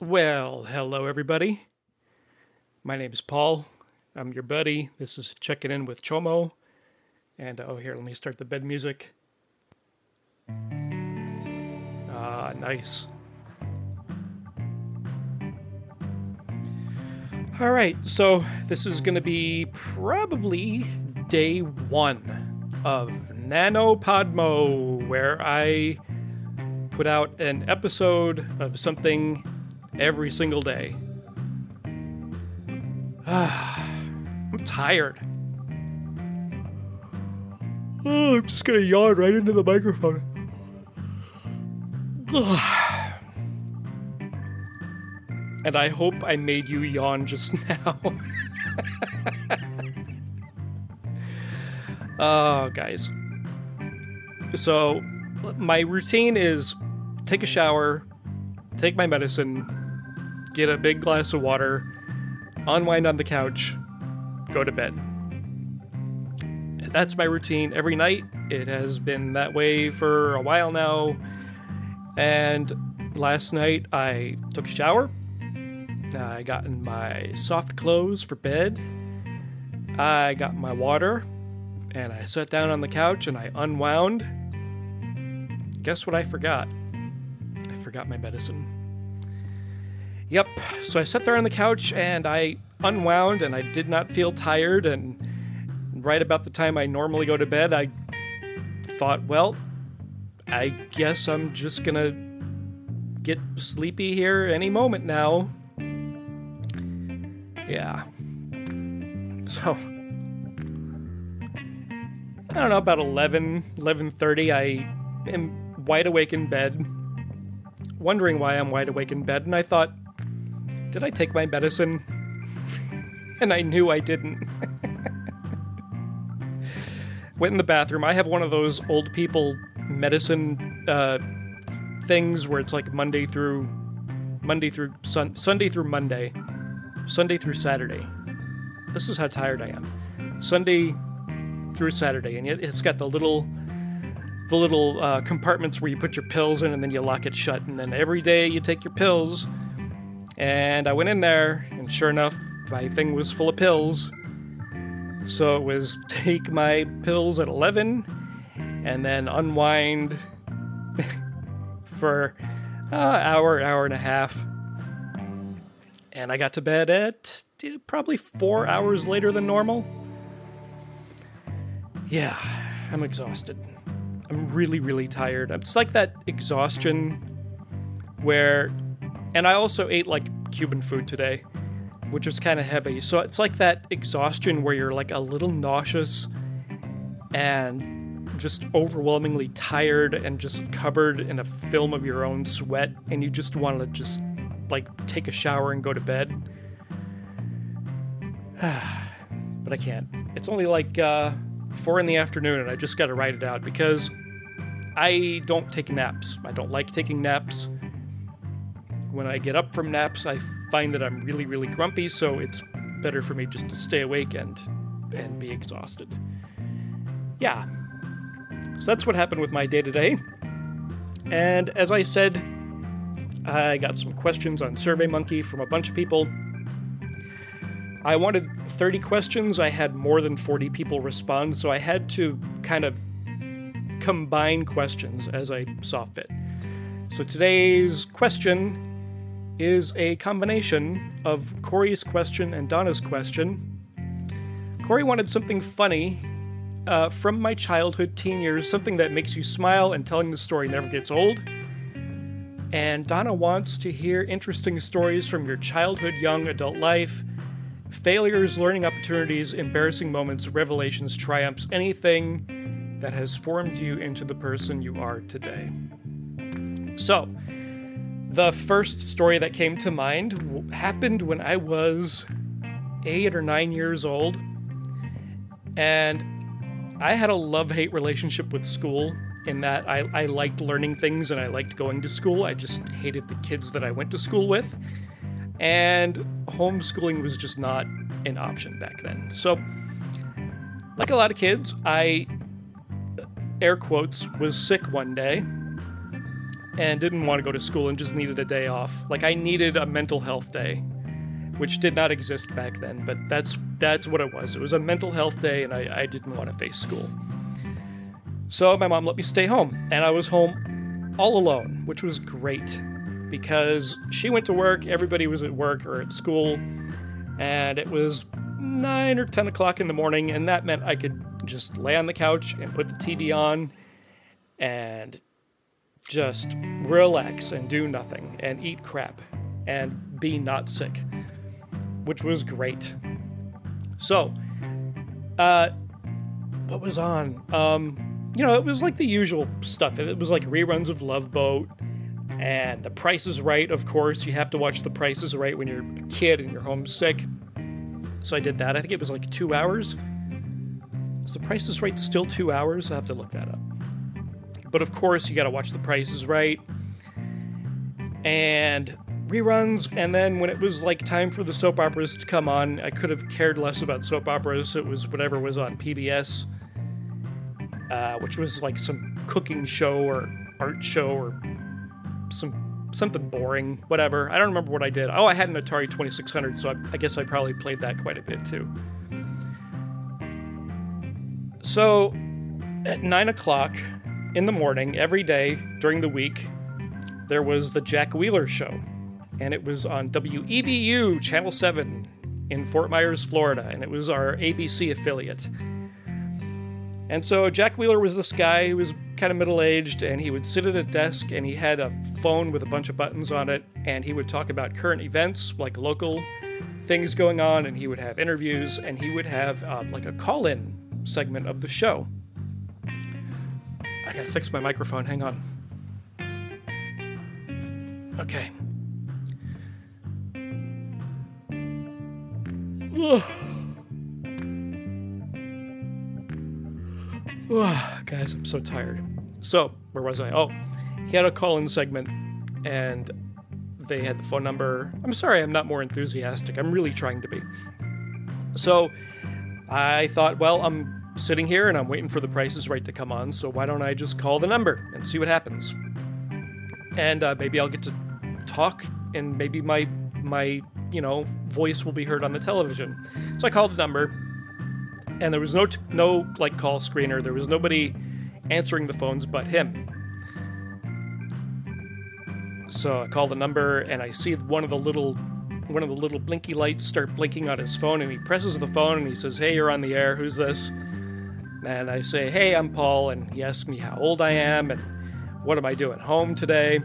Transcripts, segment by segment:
Well, hello, everybody. My name is Paul. I'm your buddy. This is Checking In with Chomo. And oh, here, let me start the bed music. Ah, nice. All right, so this is going to be probably day one of NanoPodmo, where I put out an episode of something every single day. I'm tired. Oh, I'm just gonna yawn right into the microphone. and I hope I made you yawn just now. oh, guys. So, my routine is take a shower, take my medicine, get a big glass of water, unwind on the couch, go to bed. That's my routine every night. It has been that way for a while now. And last night I took a shower. I got in my soft clothes for bed. I got my water and I sat down on the couch and I unwound. Guess what I forgot? I forgot my medicine. Yep. So I sat there on the couch and I unwound and I did not feel tired. And right about the time I normally go to bed, I thought, well, I guess I'm just gonna get sleepy here any moment now. Yeah. So I don't know about 11 11:30 I am wide awake in bed wondering why I'm wide awake in bed and I thought did I take my medicine? and I knew I didn't. Went in the bathroom. I have one of those old people medicine uh, things where it's like Monday through Monday through sun, Sunday through Monday, Sunday through Saturday. This is how tired I am. Sunday through Saturday, and it's got the little the little uh, compartments where you put your pills in, and then you lock it shut. And then every day you take your pills and I went in there, and sure enough, my thing was full of pills. So it was take my pills at 11 and then unwind for an uh, hour, hour and a half. And I got to bed at probably four hours later than normal. Yeah, I'm exhausted. I'm really, really tired. It's like that exhaustion where and I also ate like Cuban food today, which was kind of heavy. So it's like that exhaustion where you're like a little nauseous and just overwhelmingly tired and just covered in a film of your own sweat and you just want to just like take a shower and go to bed. but I can't. It's only like uh, four in the afternoon and I just got to write it out because I don't take naps. I don't like taking naps when I get up from naps, I find that I'm really, really grumpy, so it's better for me just to stay awake and and be exhausted. Yeah. So that's what happened with my day today. And as I said, I got some questions on SurveyMonkey from a bunch of people. I wanted 30 questions. I had more than 40 people respond, so I had to kind of combine questions as I saw fit. So today's question is a combination of Corey's question and Donna's question. Corey wanted something funny uh, from my childhood teen years, something that makes you smile and telling the story never gets old. And Donna wants to hear interesting stories from your childhood, young adult life, failures, learning opportunities, embarrassing moments, revelations, triumphs, anything that has formed you into the person you are today. So, the first story that came to mind happened when I was eight or nine years old. And I had a love hate relationship with school in that I, I liked learning things and I liked going to school. I just hated the kids that I went to school with. And homeschooling was just not an option back then. So, like a lot of kids, I, air quotes, was sick one day and didn't want to go to school and just needed a day off. Like I needed a mental health day, which did not exist back then, but that's that's what it was. It was a mental health day, and I, I didn't want to face school. So my mom let me stay home, and I was home all alone, which was great because she went to work, everybody was at work or at school, and it was nine or ten o'clock in the morning, and that meant I could just lay on the couch and put the TV on and just relax and do nothing and eat crap and be not sick, which was great. So, uh, what was on? Um, you know, it was like the usual stuff. It was like reruns of Love Boat and The Price is Right, of course. You have to watch The Price is Right when you're a kid and you're homesick. So I did that. I think it was like two hours. Is The Price is Right still two hours? I have to look that up. But of course, you got to watch The Price is Right. And reruns. And then when it was like time for the soap operas to come on, I could have cared less about soap operas. It was whatever was on PBS, uh, which was like some cooking show or art show or some something boring, whatever. I don't remember what I did. Oh, I had an Atari 2600, so I, I guess I probably played that quite a bit too. So, at nine o'clock, in the morning every day during the week, there was the Jack Wheeler Show, and it was on WEVU Channel 7 in Fort Myers, Florida, and it was our ABC affiliate. And so Jack Wheeler was this guy who was kind of middle aged, and he would sit at a desk and he had a phone with a bunch of buttons on it, and he would talk about current events, like local things going on, and he would have interviews, and he would have uh, like a call in segment of the show. I gotta fix my microphone. Hang on. Okay. Guys, I'm so tired. So, where was I? Oh, he had a call in segment and they had the phone number. I'm sorry, I'm not more enthusiastic. I'm really trying to be. So, I thought, well, I'm sitting here and I'm waiting for the Price is Right to come on, so why don't I just call the number and see what happens? And uh, maybe I'll get to talk, and maybe my my you know voice will be heard on the television. So I called the number, and there was no t- no like call screener. There was nobody answering the phones but him. So I call the number, and I see one of the little one of the little blinky lights start blinking on his phone, and he presses the phone and he says, "Hey, you're on the air. Who's this?" And I say, Hey, I'm Paul, and he asks me how old I am and what am I doing home today.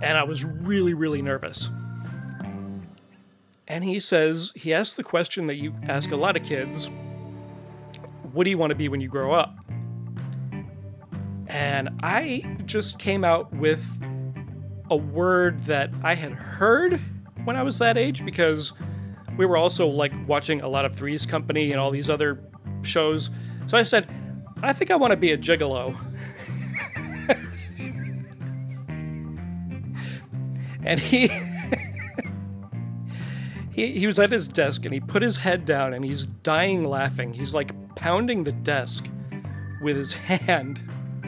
And I was really, really nervous. And he says, he asked the question that you ask a lot of kids What do you want to be when you grow up? And I just came out with a word that I had heard when I was that age because we were also like watching a lot of Three's Company and all these other shows. So I said, I think I want to be a gigolo. and he, he he was at his desk and he put his head down and he's dying laughing. He's like pounding the desk with his hand,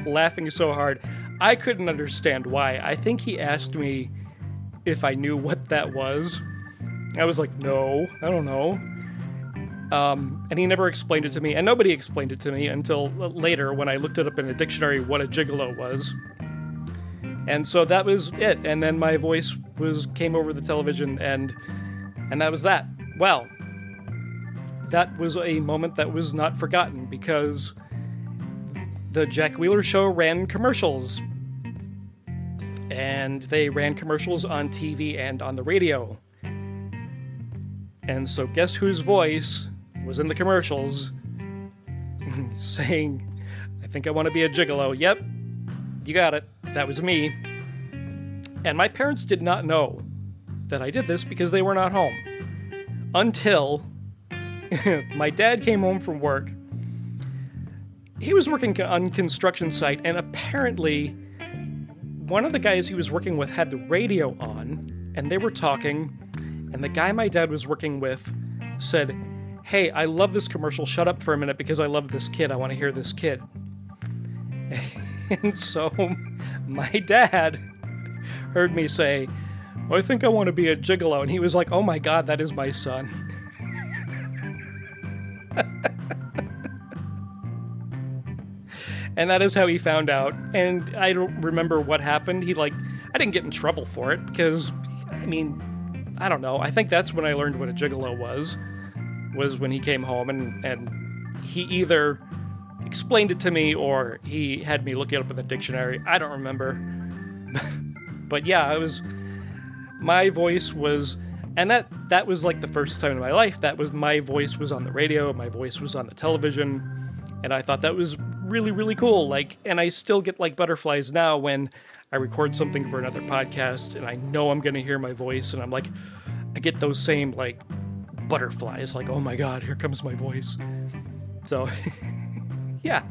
laughing so hard. I couldn't understand why. I think he asked me if I knew what that was. I was like, no, I don't know. Um, and he never explained it to me, and nobody explained it to me until later when I looked it up in a dictionary what a gigolo was. And so that was it. And then my voice was came over the television, and and that was that. Well, that was a moment that was not forgotten because the Jack Wheeler show ran commercials. And they ran commercials on TV and on the radio. And so, guess whose voice was in the commercials saying, I think I want to be a gigolo. Yep, you got it. That was me. And my parents did not know that I did this because they were not home. Until my dad came home from work. He was working on construction site, and apparently, one of the guys he was working with had the radio on, and they were talking. And the guy my dad was working with said, hey, I love this commercial. Shut up for a minute because I love this kid. I want to hear this kid. And so my dad heard me say, I think I want to be a gigolo. And he was like, Oh my God, that is my son. and that is how he found out. And I don't remember what happened. He, like, I didn't get in trouble for it because, I mean, I don't know. I think that's when I learned what a gigolo was, was when he came home and, and he either explained it to me or he had me look it up in the dictionary. I don't remember. but yeah, it was my voice was and that that was like the first time in my life that was my voice was on the radio, my voice was on the television, and I thought that was really really cool. Like and I still get like butterflies now when I record something for another podcast and I know I'm going to hear my voice and I'm like I get those same like butterflies like oh my god, here comes my voice. So yeah.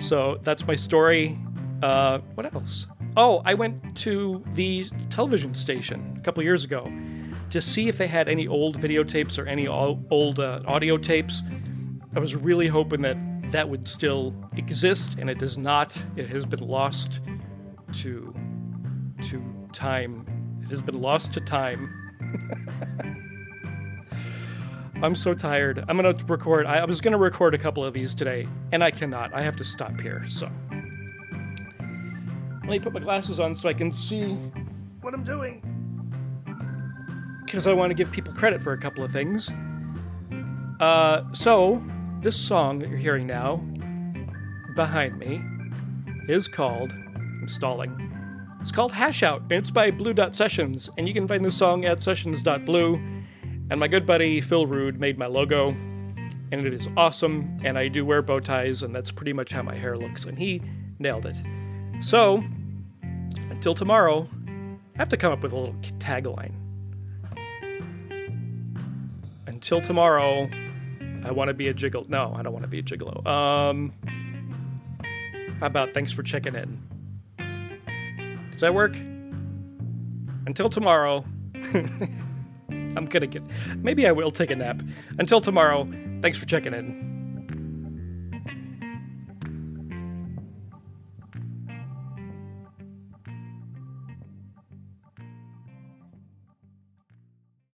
So that's my story. Uh, what else? Oh, I went to the television station a couple years ago to see if they had any old videotapes or any old uh, audio tapes. I was really hoping that that would still exist, and it does not. It has been lost to to time. It has been lost to time. I'm so tired. I'm gonna record. I, I was gonna record a couple of these today, and I cannot. I have to stop here. So let me put my glasses on so I can see what I'm doing. Because I want to give people credit for a couple of things. Uh, so this song that you're hearing now, behind me, is called. I'm stalling. It's called Hash Out, and it's by Blue Dot Sessions, and you can find this song at sessions.blue and my good buddy Phil Rude made my logo, and it is awesome. And I do wear bow ties, and that's pretty much how my hair looks. And he nailed it. So, until tomorrow, I have to come up with a little tagline. Until tomorrow, I want to be a jiggle. No, I don't want to be a gigolo. Um, how about thanks for checking in? Does that work? Until tomorrow. I'm gonna get. Maybe I will take a nap. Until tomorrow, thanks for checking in.